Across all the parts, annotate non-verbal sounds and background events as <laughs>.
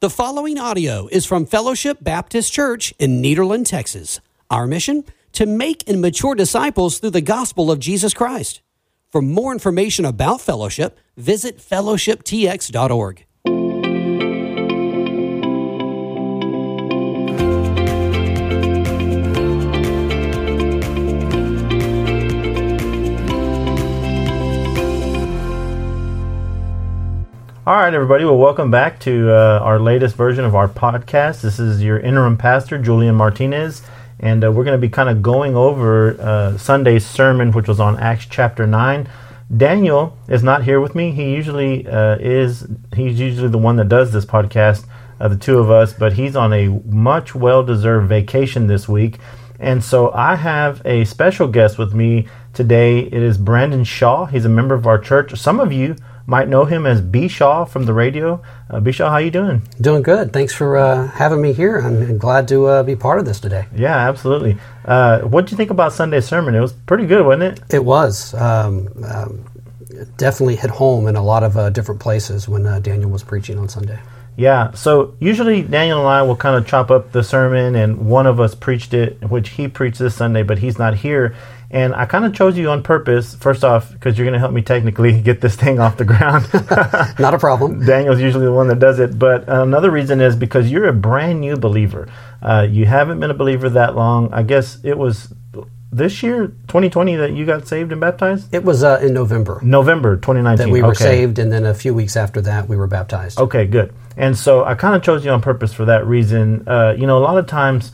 The following audio is from Fellowship Baptist Church in Nederland, Texas. Our mission? To make and mature disciples through the gospel of Jesus Christ. For more information about Fellowship, visit fellowshiptx.org. All right, everybody. Well, welcome back to uh, our latest version of our podcast. This is your interim pastor, Julian Martinez, and uh, we're going to be kind of going over uh, Sunday's sermon, which was on Acts chapter 9. Daniel is not here with me. He usually uh, is, he's usually the one that does this podcast, the two of us, but he's on a much well deserved vacation this week. And so I have a special guest with me today. It is Brandon Shaw. He's a member of our church. Some of you might know him as B Shaw from the radio. Uh, B Shaw, how you doing? Doing good. Thanks for uh, having me here. I'm glad to uh, be part of this today. Yeah, absolutely. Uh, what did you think about Sunday's sermon? It was pretty good, wasn't it? It was. Um, um, it definitely hit home in a lot of uh, different places when uh, Daniel was preaching on Sunday. Yeah, so usually Daniel and I will kind of chop up the sermon, and one of us preached it, which he preached this Sunday, but he's not here. And I kind of chose you on purpose, first off, because you're going to help me technically <laughs> get this thing off the ground. <laughs> Not a problem. Daniel's usually the one that does it. But another reason is because you're a brand new believer. Uh, you haven't been a believer that long. I guess it was this year, 2020, that you got saved and baptized? It was uh, in November. November 2019. That we were okay. saved, and then a few weeks after that, we were baptized. Okay, good. And so I kind of chose you on purpose for that reason. Uh, you know, a lot of times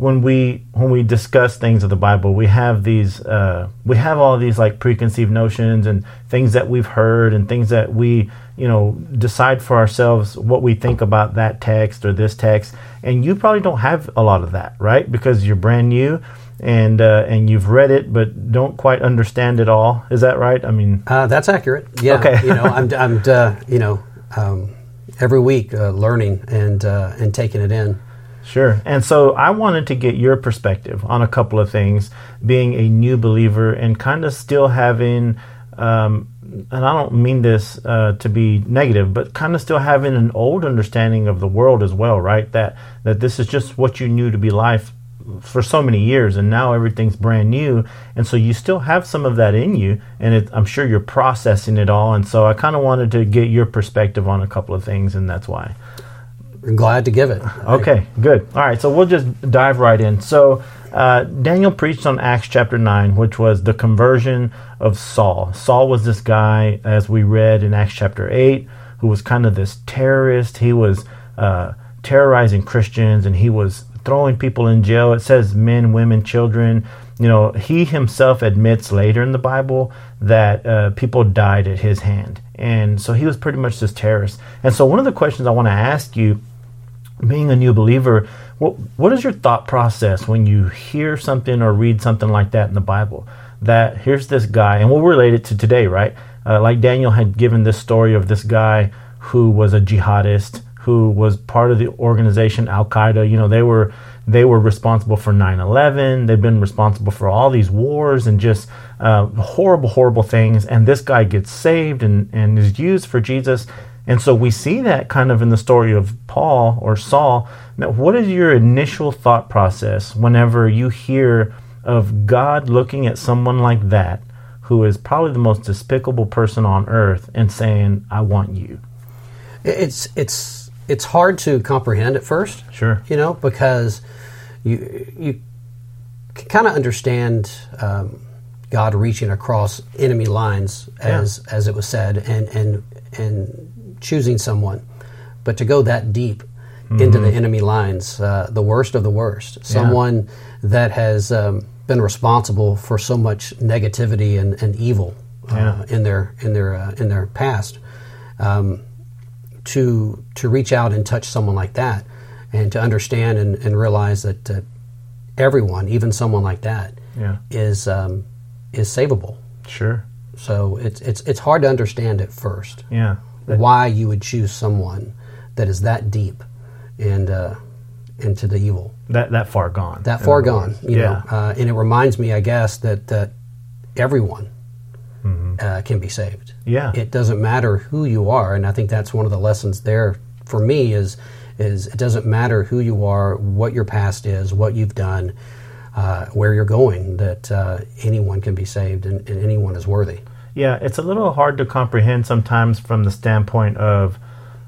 when we when we discuss things of the Bible, we have these uh, we have all these like preconceived notions and things that we've heard and things that we you know decide for ourselves what we think about that text or this text. And you probably don't have a lot of that, right? Because you're brand new and uh, and you've read it but don't quite understand it all. Is that right? I mean, uh, that's accurate. Yeah. Okay. you know, I'm I'm uh, you know um, every week uh, learning and uh, and taking it in. Sure. And so I wanted to get your perspective on a couple of things, being a new believer and kind of still having, um, and I don't mean this uh, to be negative, but kind of still having an old understanding of the world as well, right? That that this is just what you knew to be life for so many years, and now everything's brand new, and so you still have some of that in you, and it, I'm sure you're processing it all. And so I kind of wanted to get your perspective on a couple of things, and that's why glad to give it. Okay, good. All right, so we'll just dive right in. So, uh, Daniel preached on Acts chapter 9, which was the conversion of Saul. Saul was this guy, as we read in Acts chapter 8, who was kind of this terrorist. He was uh, terrorizing Christians and he was throwing people in jail. It says men, women, children. You know, he himself admits later in the Bible that uh, people died at his hand. And so he was pretty much this terrorist. And so, one of the questions I want to ask you being a new believer, what what is your thought process when you hear something or read something like that in the Bible? That here's this guy, and we'll relate it to today, right? Uh, like Daniel had given this story of this guy who was a jihadist, who was part of the organization Al Qaeda. You know, they were they were responsible for 9/11. They've been responsible for all these wars and just uh, horrible, horrible things. And this guy gets saved and and is used for Jesus and so we see that kind of in the story of Paul or Saul. Now, what is your initial thought process whenever you hear of God looking at someone like that, who is probably the most despicable person on earth, and saying, "I want you"? It's it's it's hard to comprehend at first. Sure. You know because you you kind of understand. Um, God reaching across enemy lines, as yeah. as it was said, and and and choosing someone, but to go that deep mm-hmm. into the enemy lines, uh, the worst of the worst, someone yeah. that has um, been responsible for so much negativity and, and evil uh, yeah. in their in their uh, in their past, um, to to reach out and touch someone like that, and to understand and, and realize that everyone, even someone like that, yeah. is um, is savable. Sure. So it's it's it's hard to understand at first. Yeah why you would choose someone that is that deep and uh, into the evil. That that far gone. That far gone. You yeah. know, uh, and it reminds me, I guess, that that everyone mm-hmm. uh, can be saved. Yeah. It doesn't matter who you are, and I think that's one of the lessons there for me is is it doesn't matter who you are, what your past is, what you've done, uh, where you're going, that uh, anyone can be saved and, and anyone is worthy. Yeah, it's a little hard to comprehend sometimes from the standpoint of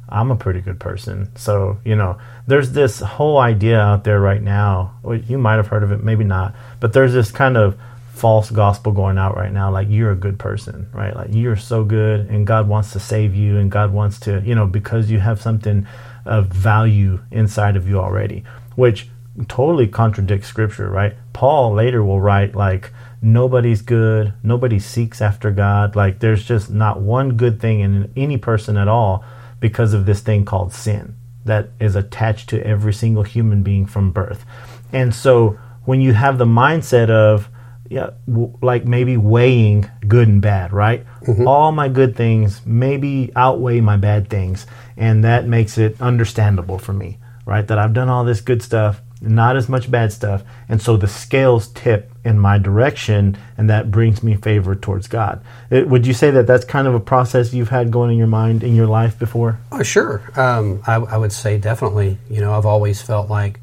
I'm a pretty good person. So, you know, there's this whole idea out there right now. You might have heard of it, maybe not, but there's this kind of false gospel going out right now like you're a good person, right? Like you're so good and God wants to save you and God wants to, you know, because you have something of value inside of you already, which totally contradicts scripture, right? Paul later will write like nobody's good, nobody seeks after God, like there's just not one good thing in any person at all because of this thing called sin that is attached to every single human being from birth. And so when you have the mindset of yeah, w- like maybe weighing good and bad, right? Mm-hmm. All my good things maybe outweigh my bad things, and that makes it understandable for me, right? That I've done all this good stuff, not as much bad stuff, and so the scales tip in my direction, and that brings me favor towards God. It, would you say that that's kind of a process you've had going in your mind in your life before? Oh, sure. Um, I, I, would say definitely. You know, I've always felt like,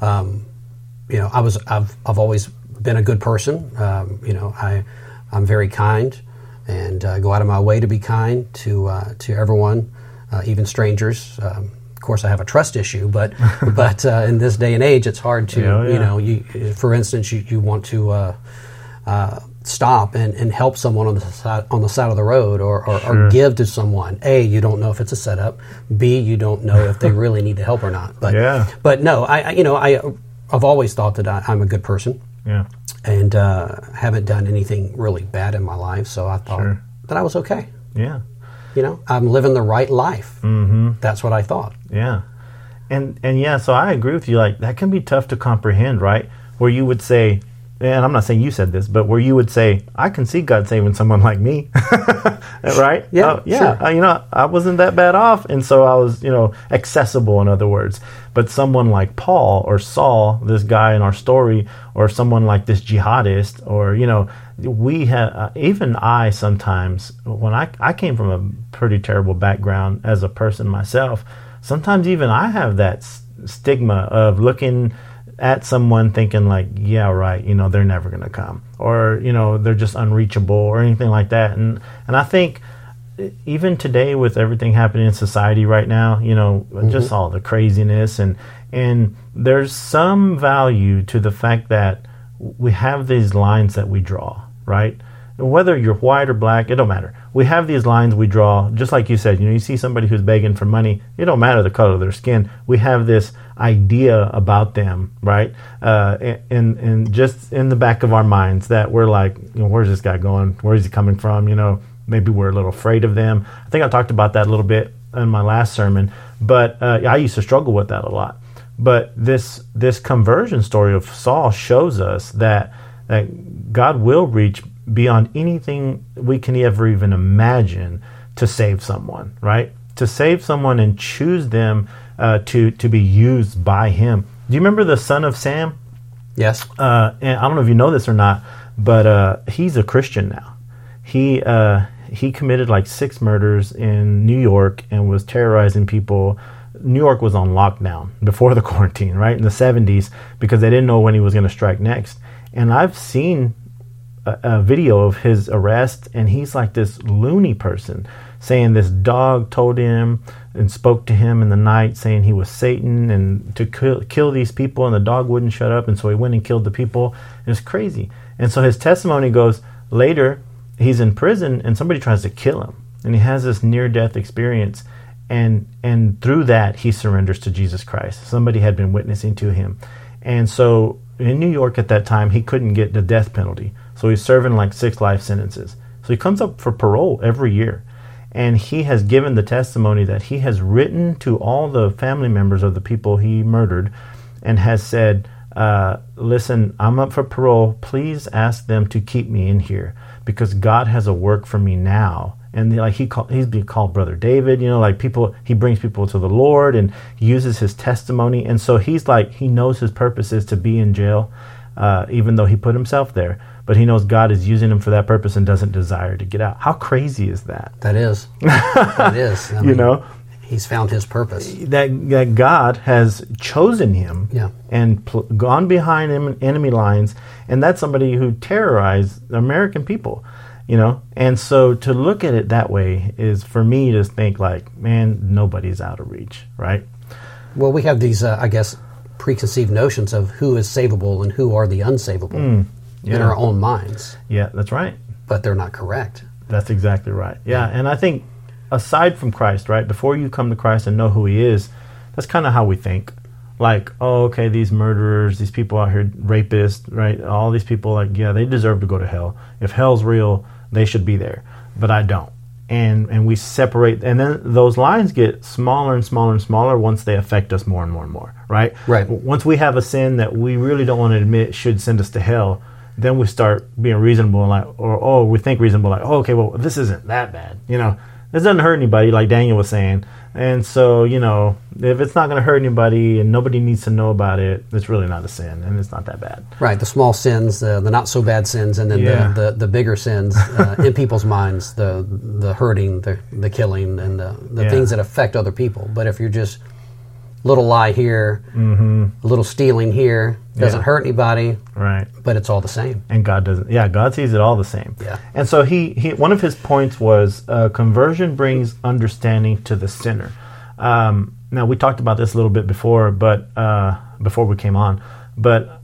um, you know, I was I've I've always been a good person. Um, you know, I I'm very kind and uh, go out of my way to be kind to uh, to everyone, uh, even strangers. Um, of course, I have a trust issue, but <laughs> but uh, in this day and age, it's hard to yeah, yeah. you know. You, for instance, you, you want to uh, uh, stop and, and help someone on the side on the side of the road, or, or, sure. or, give to someone. A, you don't know if it's a setup. B, you don't know if they really need the help or not. But yeah. but no, I you know I I've always thought that I, I'm a good person. Yeah. And uh, haven't done anything really bad in my life, so I thought sure. that I was okay. Yeah. You know, I'm living the right life. Mm-hmm. That's what I thought. Yeah. And and yeah, so I agree with you. Like that can be tough to comprehend, right? Where you would say, and I'm not saying you said this, but where you would say, I can see God saving someone like me, <laughs> right? Yeah, uh, yeah. Sure. Uh, you know, I wasn't that bad off, and so I was, you know, accessible. In other words, but someone like Paul or Saul, this guy in our story, or someone like this jihadist, or you know, we have uh, even I sometimes when I I came from a pretty terrible background as a person myself. Sometimes even I have that s- stigma of looking at someone thinking like, yeah, right, you know, they're never going to come, or you know, they're just unreachable, or anything like that. And and I think even today with everything happening in society right now, you know, mm-hmm. just all the craziness and and there's some value to the fact that we have these lines that we draw, right? whether you're white or black, it don't matter. We have these lines we draw, just like you said. You know, you see somebody who's begging for money, it don't matter the color of their skin. We have this idea about them, right? Uh, and and just in the back of our minds that we're like, you know, where's this guy going? Where's he coming from? You know, maybe we're a little afraid of them. I think I talked about that a little bit in my last sermon, but uh, I used to struggle with that a lot. But this this conversion story of Saul shows us that that God will reach beyond anything we can ever even imagine to save someone, right? To save someone and choose them uh, to to be used by Him. Do you remember the son of Sam? Yes. Uh, and I don't know if you know this or not, but uh, he's a Christian now. He uh, he committed like six murders in New York and was terrorizing people. New York was on lockdown <laughs> before the quarantine, right in the 70s, because they didn't know when he was going to strike next. And I've seen a, a video of his arrest, and he's like this loony person saying this dog told him and spoke to him in the night saying he was Satan and to kill, kill these people, and the dog wouldn't shut up, and so he went and killed the people. It was crazy. And so his testimony goes later, he's in prison, and somebody tries to kill him, and he has this near death experience. And, and through that, he surrenders to Jesus Christ. Somebody had been witnessing to him. And so in New York at that time, he couldn't get the death penalty. So he's serving like six life sentences. So he comes up for parole every year. And he has given the testimony that he has written to all the family members of the people he murdered and has said, uh, Listen, I'm up for parole. Please ask them to keep me in here because God has a work for me now. And like he call, he's being called brother David, you know, like people he brings people to the Lord and uses his testimony, and so he's like he knows his purpose is to be in jail, uh, even though he put himself there but he knows God is using him for that purpose and doesn't desire to get out. How crazy is that? That is. that is. <laughs> I mean, you know, he's found his purpose. that that God has chosen him Yeah. and pl- gone behind em- enemy lines, and that's somebody who terrorized American people, you know. And so to look at it that way is for me to think like, man, nobody's out of reach, right? Well, we have these, uh, I guess, preconceived notions of who is savable and who are the unsavable in yeah. our own minds, Yeah, that's right. but they're not correct. That's exactly right. Yeah, and I think aside from Christ, right, before you come to Christ and know who He is, that's kind of how we think. Like, oh, okay, these murderers, these people out here, rapists, right? All these people, like, yeah, they deserve to go to hell. If hell's real, they should be there. But I don't. And and we separate, and then those lines get smaller and smaller and smaller once they affect us more and more and more, right? Right. Once we have a sin that we really don't want to admit should send us to hell, then we start being reasonable and like, or oh, we think reasonable, like, oh, okay, well, this isn't that bad, you know. This doesn't hurt anybody, like Daniel was saying, and so you know, if it's not going to hurt anybody and nobody needs to know about it, it's really not a sin, and it's not that bad. Right, the small sins, the, the not so bad sins, and then Yeah. the, the, the bigger sins uh, in people's minds, the the hurting, the, the killing, and the, the Yeah. things that affect other people. But if you're just little lie here, a little stealing here, doesn't. Yeah. hurt anybody, Right. but it's all the same. and God doesn't. Yeah, God sees it all the same. Yeah. And so he, he one of his points was uh, conversion brings understanding to the sinner. Um, now we talked about this a little bit before, but uh, before we came on, but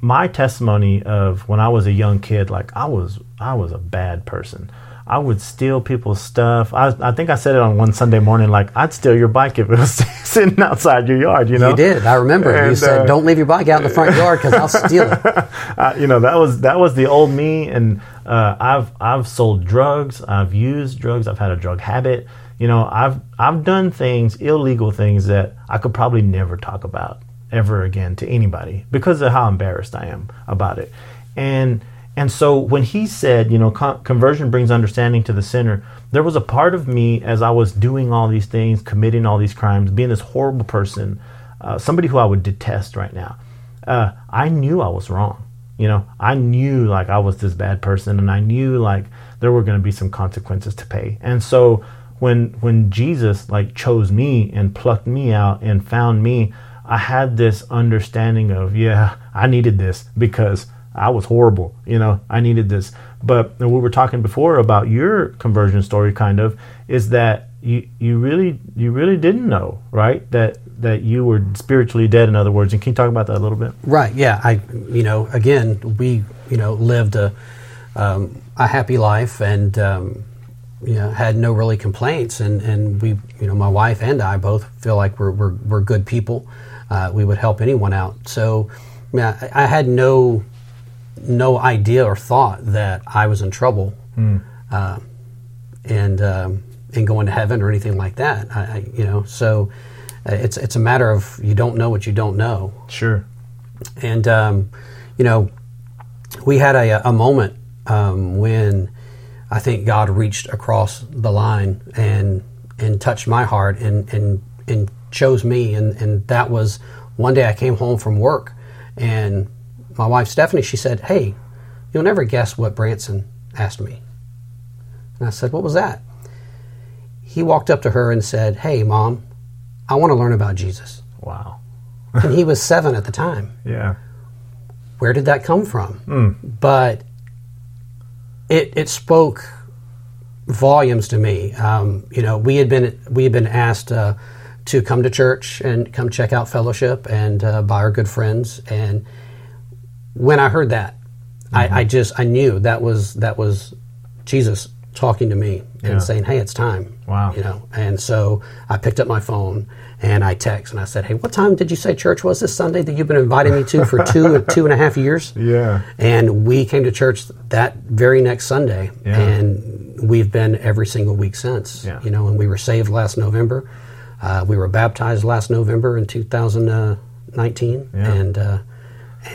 my testimony of when I was a young kid, like I was, I was a bad person. I would steal people's stuff. I, I think I said it on one Sunday morning, like I'd steal your bike if it was <laughs> sitting outside your yard. You know, You did. I remember. you And, said, uh, "Don't leave your bike out in the front yard because I'll <laughs> steal it." uh, you know that was that was the old me and uh, I've I've sold drugs I've used drugs I've had a drug habit you know I've I've done things illegal things that I could probably never talk about ever again to anybody because of how embarrassed I am about it and and so when he said you know con- conversion brings understanding to the sinner there was a part of me as I was doing all these things committing all these crimes being this horrible person uh, somebody who I would detest right now uh, I knew I was wrong. You know, I knew like I was this bad person, and I knew like there were going to be some consequences to pay. And so when when Jesus like chose me and plucked me out and found me, I had this understanding of yeah, I needed this because I was horrible. You know, I needed this. But we were talking before about your conversion story, kind of, is that you you really you really didn't know, right? That that you were spiritually dead. In other words, and can you talk about that a little bit? Right. Yeah. I. You know. Again, we. You know, lived a um, a happy life and um, you know had no really complaints and and we you know my wife and I both feel like we're we're, we're good people. Uh, we would help anyone out. So I, I had no no idea or thought that I was in trouble. Uh, and um, and going to heaven or anything like that. I, I you know, so uh, it's it's a matter of you don't know what you don't know. Sure. And um, you know, we had a, a moment um, when I think God reached across the line and and touched my heart and and and chose me. And and that was one day I came home from work and my wife Stephanie she said, "Hey, you'll never guess what Branson asked me." And I said, "What was that?" He walked up to her and said, "Hey, mom, I want to learn about Jesus." Wow. <laughs> And he was seven at the time Yeah. where did that come from? But it it spoke volumes to me. Um, you know, we had been we had been asked uh, to come to church and come check out fellowship and uh, by our good friends. And when I heard that, I, I just I knew that was that was Jesus talking to me and Yeah. saying, "Hey, it's time." Wow. You know, and so I picked up my phone and I text and I said, "Hey, what time did you say church was this Sunday that you've been inviting me to for two <laughs> two and a half years?" Yeah. And we came to church that very next Sunday, Yeah. and we've been every single week since. Yeah. You know, and we were saved last November. Uh, we were baptized last November in 2019, Yeah. and uh,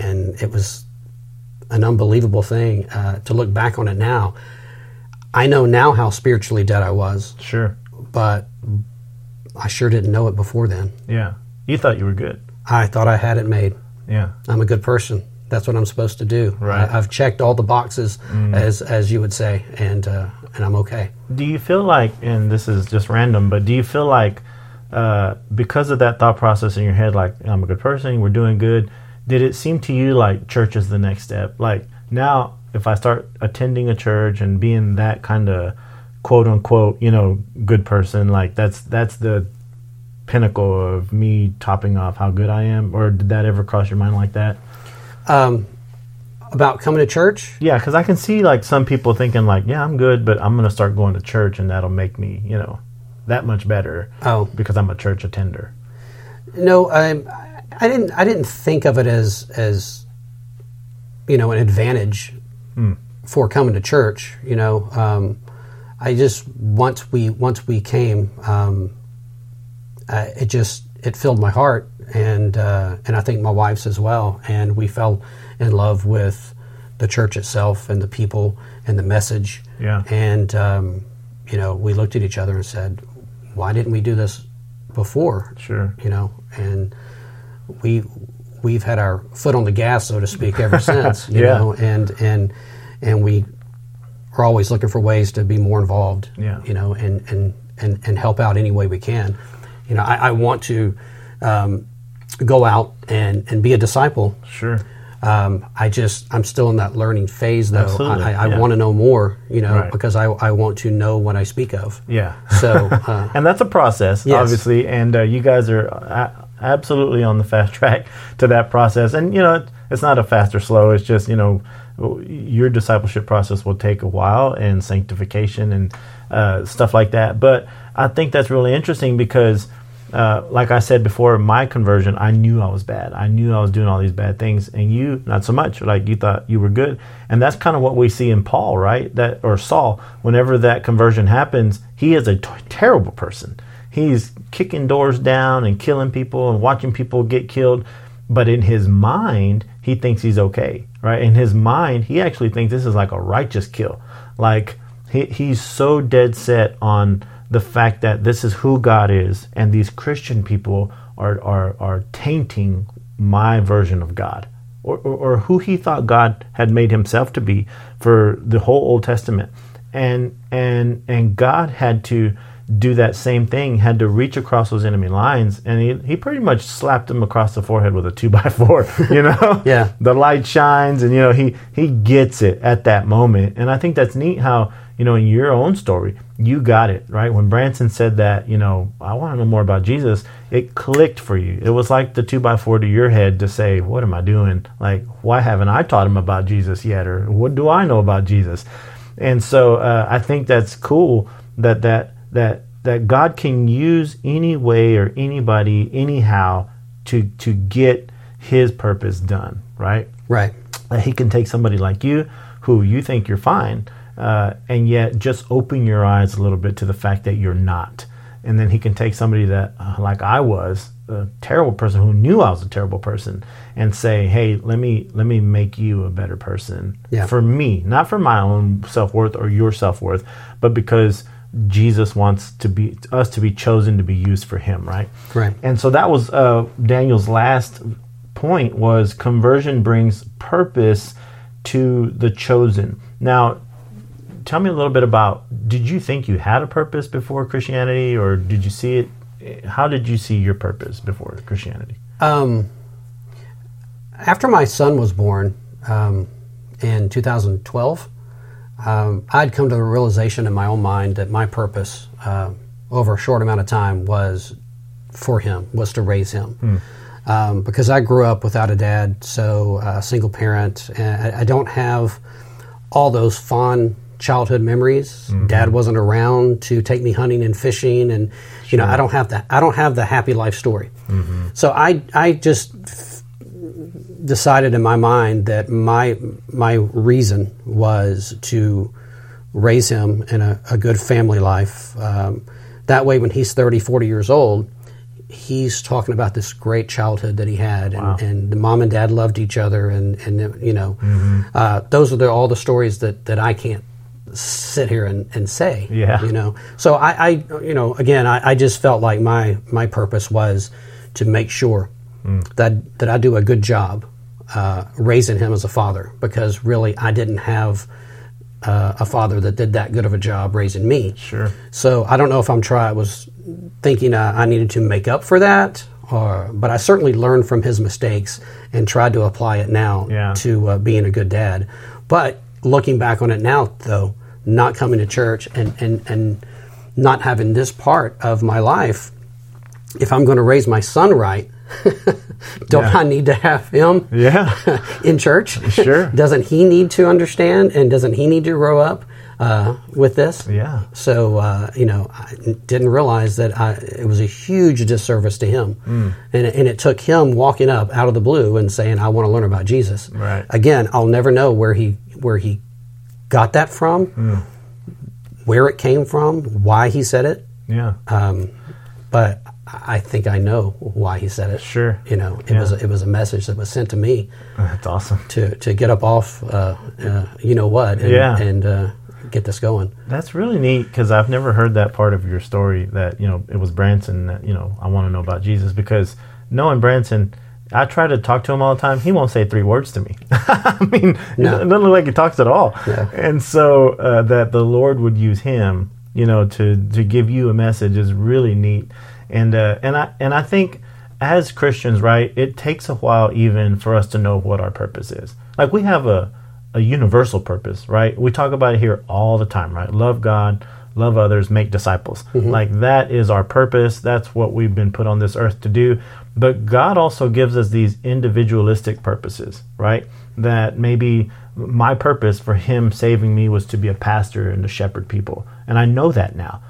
and it was an unbelievable thing uh, to look back on it now. I know now how spiritually dead I was, Sure. but I sure didn't know it before then. Yeah. You thought you were good. I thought I had it made. Yeah. I'm a good person. That's what I'm supposed to do. Right. I, I've checked all the boxes, as as you would say, and uh, and I'm okay. Do you feel like, and this is just random, but do you feel like uh, because of that thought process in your head, like I'm a good person, we're doing good. Did it seem to you like church is the next step? Like now, if I start attending a church and being that kind of quote unquote, you know, good person, like that's that's the pinnacle of me topping off how good I am. Or did that ever cross your mind like that? Um, about coming to church? Yeah, because I can see like some people thinking like, yeah, I'm good, but I'm going to start going to church, and that'll make me, you know, that much better. Oh. because I'm a church attender. No, I, I didn't. I didn't think of it as as you know an advantage for coming to church. You know, um, I just once we once we came, um, uh, it just it filled my heart, and uh, and I think my wife's as well, and we fell in love with the church itself and the people and the message. Yeah. and um, you know, we looked at each other and said, "Why didn't we do this before?" Sure. you know, and we we've had our foot on the gas, so to speak, ever <laughs> since. You Yeah. know, and and and we are always looking for ways to be more involved. Yeah. you know, and and and, and help out any way we can. You know, I, I want to um, go out and and be a disciple. Sure. Um, I just I'm still in that learning phase, though. Absolutely, I, I yeah. want to know more, you know, Right. because I I want to know what I speak of. Yeah. So. <laughs> Uh, and that's a process, Yes. obviously. And uh, you guys are a- absolutely on the fast <laughs> track to that process. And you know, it's not a fast or slow. It's just you know, your discipleship process will take a while, and sanctification and uh, stuff like that. But I think that's really interesting because. Uh, like I said before, my conversion, I knew I was bad. I knew I was doing all these bad things, and you, not so much. Like you thought you were good, and that's kind of what we see in Paul, right? That or Saul. Whenever that conversion happens, he is a t- terrible person. He's kicking doors down and killing people and watching people get killed. But in his mind, he thinks he's okay, right? In his mind, he actually thinks this is like a righteous kill. Like he, he's so dead set on the fact that this is who God is, and these Christian people are are, are tainting my version of God, or, or, or who he thought God had made himself to be for the whole Old Testament, and and and God had to do that same thing, had to reach across those enemy lines, and he, he pretty much slapped him across the forehead with a two by four, <laughs> you know? <laughs> Yeah. The light shines and you know, he he gets it at that moment. And I think that's neat how, you know, in your own story, you got it, right? When Branson said that, you know, I want to know more about Jesus, it clicked for you. It was like the two by four to your head to say, What am I doing? Like, why haven't I taught him about Jesus yet? Or what do I know about Jesus? And so uh, I think that's cool that that that that God can use any way or anybody anyhow to to get His purpose done, right? right. That He can take somebody like you, who you think you're fine, uh, and yet just open your eyes a little bit to the fact that you're not, and then He can take somebody that, uh, like I was, a terrible person who knew I was a terrible person, and say, "Hey, let me let me make you a better person Yeah. for me, not for my own self worth or your self worth, but because." Jesus wants to be us to be chosen to be used for Him, right? Right. And so that was uh, Daniel's last point was conversion brings purpose to the chosen. Now, tell me a little bit about did you think you had a purpose before Christianity or did you see it how did you see your purpose before Christianity? Um, after my son was born um, in 2012, um, I'd come to the realization in my own mind that my purpose uh, over a short amount of time was for him, was to raise him. Um, because I grew up without a dad, so uh, single parent, and I, I don't have all those fond childhood memories. Dad wasn't around to take me hunting and fishing, and you know I don't have that. I don't have the happy life story. So I I just decided in my mind that my my reason was to raise him in a, a good family life. Um, that way, when he's 30, 40 years old, he's talking about this great childhood that he had, and, and the mom and dad loved each other, and, and you know, uh, those are the, all the stories that, that I can't sit here and, and say. Yeah. You know, so I, I you know, again, I, I just felt like my, my purpose was to make sure that, that I do a good job uh, raising him as a father, because really I didn't have uh, a father that did that good of a job raising me. Sure. So I don't know if I'm try was thinking uh, I needed to make up for that, or but I certainly learned from his mistakes and tried to apply it now Yeah. to uh, being a good dad. But looking back on it now, though, not coming to church and and and not having this part of my life, if I'm going to raise my son right. <laughs> Don't Yeah. I need to have him Yeah. <laughs> in church? Sure. <laughs> doesn't he need to understand and doesn't he need to grow up uh, with this? Yeah. So uh, you know, I didn't realize that I, it was a huge disservice to him, Hmm. and, and it took him walking up out of the blue and saying, "I want to learn about Jesus." Right. Again, I'll never know where he where he got that from, Hmm. where it came from, why he said it, Yeah. um, but I think I know why he said it. Sure. You know, it Yeah. was it was a message that was sent to me That's awesome. to to get up off, uh, uh, you know what, and, Yeah. and uh, get this going. That's really neat because I've never heard that part of your story that, you know, it was Branson that, you know, I want to know about Jesus because knowing Branson, I try to talk to him all the time. He won't say three words to me. <laughs> I mean, No. it doesn't look like he talks at all. Yeah. And so uh, that the Lord would use him, you know, to, to give you a message is really neat. And, uh, and I, and I think as Christians, right, it takes a while even for us to know what our purpose is. Like we have a, a universal purpose, right? We talk about it here all the time, right? Love God, love others, make disciples. Like that is our purpose. That's what we've been put on this earth to do. But God also gives us these individualistic purposes, right? That maybe my purpose for Him saving me was to be a pastor and to shepherd people. And I know that now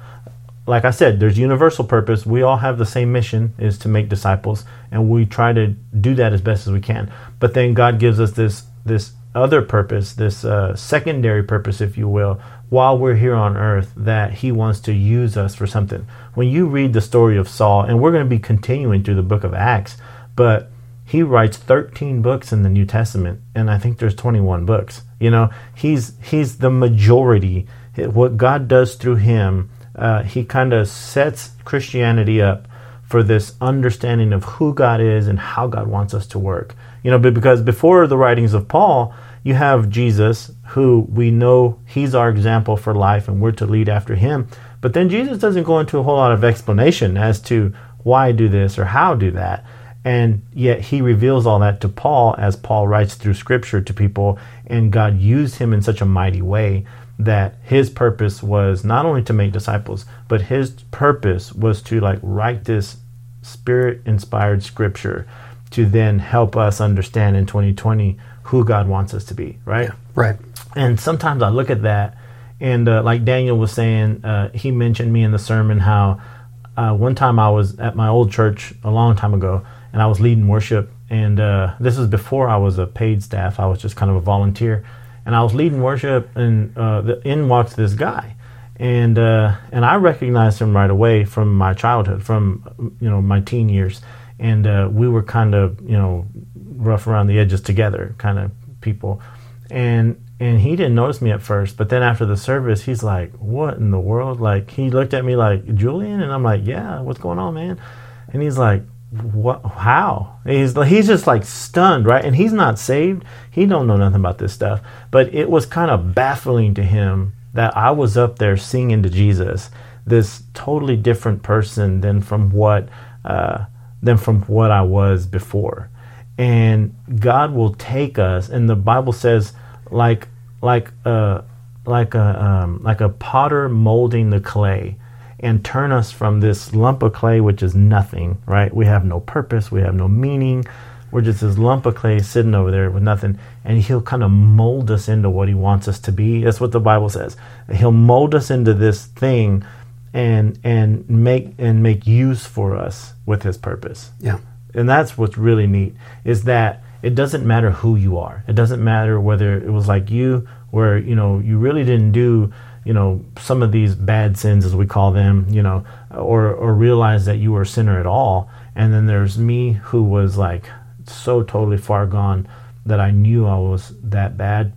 like I said, there's universal purpose. We all have the same mission is to make disciples, and we try to do that as best as we can. But then God gives us this this other purpose, this uh, secondary purpose, if you will, while we're here on earth, that He wants to use us for something. When you read the story of Saul, and we're going to be continuing through the book of Acts, but he writes 13 books in the New Testament, and I think there's 21 books. You know, he's he's the majority. What God does through him, uh, he kind of sets Christianity up for this understanding of who God is and how God wants us to work. You know, because before the writings of Paul, you have Jesus, who we know he's our example for life, and we're to lead after him. But then Jesus doesn't go into a whole lot of explanation as to why do this or how do that. And yet he reveals all that to Paul as Paul writes through scripture to people, and God used him in such a mighty way that his purpose was not only to make disciples, but his purpose was to like write this spirit inspired scripture to then help us understand in 2020 who God wants us to be, right? Right. And sometimes I look at that, and uh, like Daniel was saying, uh, he mentioned me in the sermon how uh, one time I was at my old church a long time ago, and I was leading worship, and uh, this was before I was a paid staff. I was just kind of a volunteer, and I was leading worship, and uh, the, in walks this guy, and uh, and I recognized him right away from my childhood, from you know my teen years, and uh, we were kind of you know rough around the edges together, kind of people, and and he didn't notice me at first, but then after the service, he's like, "What in the world?" Like he looked at me like Julian, and I'm like, "Yeah, what's going on, man?" And he's like, "What? How?" He's he's just like stunned, right? And he's not saved. He don't know nothing about this stuff. But it was kind of baffling to him that I was up there singing to Jesus, this totally different person than from what uh, than from what I was before. And God will take us, and the Bible says, like like a like a um, like a potter molding the clay and turn us from this lump of clay which is nothing right? We have no purpose we have no meaning. We're just this lump of clay sitting over there with nothing. And he'll kind of mold us into what he wants us to be. That's what the bible says. He'll mold us into this thing and and make and make use for us with his purpose. Yeah. and that's what's really neat is that it doesn't matter who you are. It doesn't matter whether it was like you where you know you really didn't do you know some of these bad sins as we call them you know or or realize that you were a sinner at all. And then there's me who was like so totally far gone that I knew I was that bad.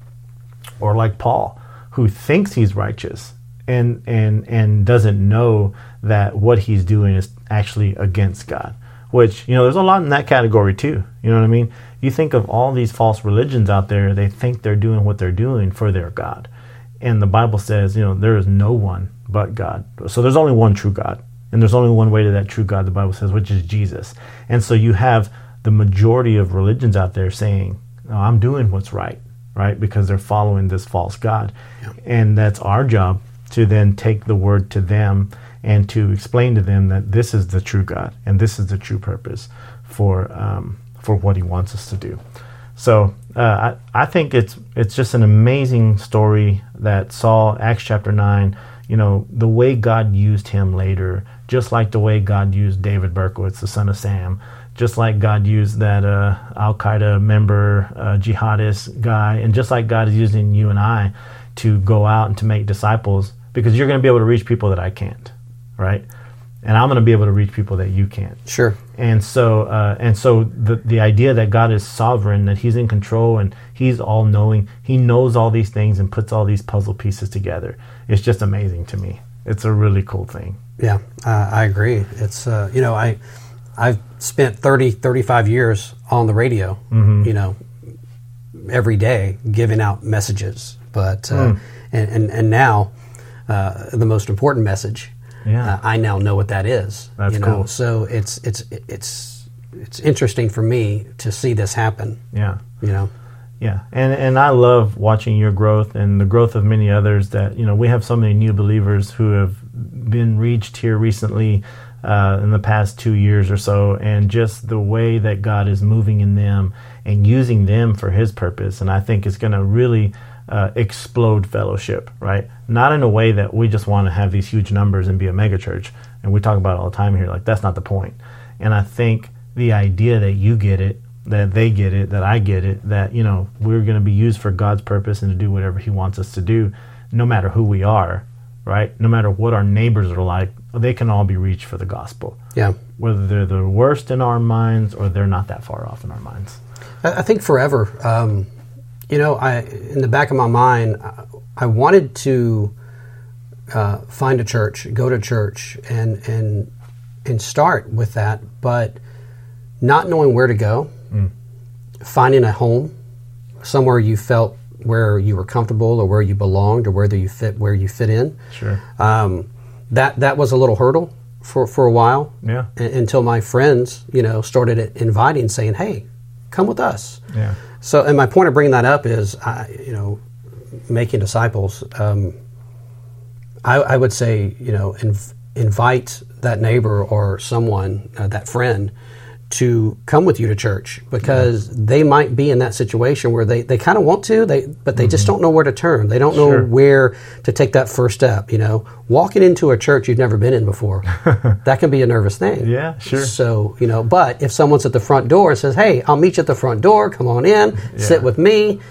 Or like Paul who thinks he's righteous and and and doesn't know that what he's doing is actually against God which you know there's a lot in that category too. You know what I mean? You think of all these false religions out there they think they're doing what they're doing for their God and the Bible says you know there is no one but God so there's only one true God And there's only one way to that true God, the Bible says, which is Jesus. And so you have the majority of religions out there saying, no, I'm doing what's right, right? Because they're following this false God. Yeah. And that's our job to then take the word to them and to explain to them that this is the true God and this is the true purpose for um, for what He wants us to do. So uh, I, I think it's it's just an amazing story that Saul, Acts chapter nine. You know the way God used him later, just like the way God used David Berkowitz, the son of Sam, just like God used that uh, Al Qaeda member, uh, jihadist guy, and just like God is using you and I to go out and to make disciples, because you're going to be able to reach people that I can't, right? And I'm going to be able to reach people that you can't. Sure. And so, uh, and so, the the idea that God is sovereign, that He's in control, and He's all knowing, He knows all these things and puts all these puzzle pieces together. It's just amazing to me. It's a really cool thing. Yeah, uh, I agree. It's uh, you know I I've spent 30, 35 years on the radio. Mm-hmm. You know, every day giving out messages, but uh, Hmm. and, and and now uh, the most important message. Yeah. uh, I now know what that is. That's you know? cool. So it's it's it's it's interesting for me to see this happen. Yeah. You know. Yeah, and and I love watching your growth and the growth of many others. That you know, we have so many new believers who have been reached here recently uh, in the past two years or so, and just the way that God is moving in them and using them for His purpose. And I think it's going to really uh, explode fellowship, right? Not in a way that we just want to have these huge numbers and be a megachurch, and we talk about it all the time here. Like that's not the point. And I think the idea that you get it that they get it, that I get it, that you know we're going to be used for God's purpose and to do whatever He wants us to do, no matter who we are, right? No matter what our neighbors are like, they can all be reached for the gospel, Yeah. whether they're the worst in our minds or they're not that far off in our minds. I I think forever. Um, you know, I in the back of my mind, I- wanted to uh, find a church, go to church, and and and start with that, but not knowing where to go, finding a home, somewhere you felt where you were comfortable or where you belonged or whether you fit where you fit in. Sure. Um, that that was a little hurdle for for a while Yeah. u- until my friends, you know, started inviting, saying, "Hey, come with us." Yeah. So, and my point of bringing that up is, I, you know, making disciples. Um, I, I would say, you know, inv- invite that neighbor or someone, uh, that friend, to come with you to church because they might be in that situation where they, they kind of want to, they but they just don't know where to turn. They don't know Mm-hmm. Sure. where to take that first step. You know, walking into a church you've never been in before, <laughs> that can be a nervous thing. Yeah, sure. So, you know, but if someone's at the front door and says, hey, I'll meet you at the front door, come on in, sit with me,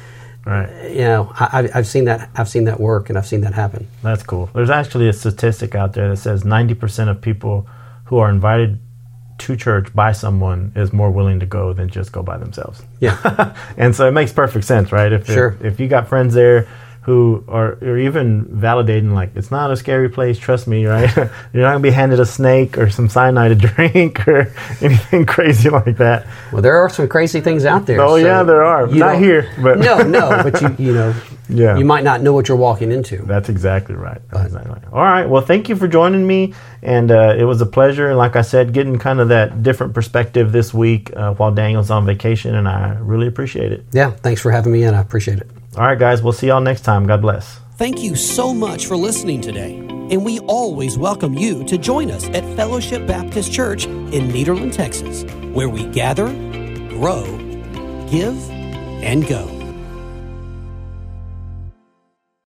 Right. you know, I, I've- I've seen that. I've seen that work, and I've seen that happen. That's cool. There's actually a statistic out there that says 90% of people who are invited to church by someone is more willing to go than just go by themselves. Yeah, <laughs> and so it makes perfect sense, right? If Sure. if, if you got friends there who are, are even validating like it's not a scary place, trust me, right? <laughs> You're not gonna be handed a snake or some cyanide to <laughs> drink or anything crazy like that. well, there are some crazy things out there. Oh, yeah, there are. Not here, but- no, no, <laughs> but you you know, Yeah. you might not know what you're walking into. That's exactly right. That's exactly right. All right. Well, thank you for joining me, and uh, it was a pleasure. And like I said, getting kind of that different perspective this week uh, while Daniel's on vacation, and I really appreciate it. Yeah, thanks for having me in. I appreciate it. All right, guys. We'll see y'all next time. God bless. Thank you so much for listening today. And we always welcome you to join us at Fellowship Baptist Church in Nederland, Texas, where we gather, grow, give, and go.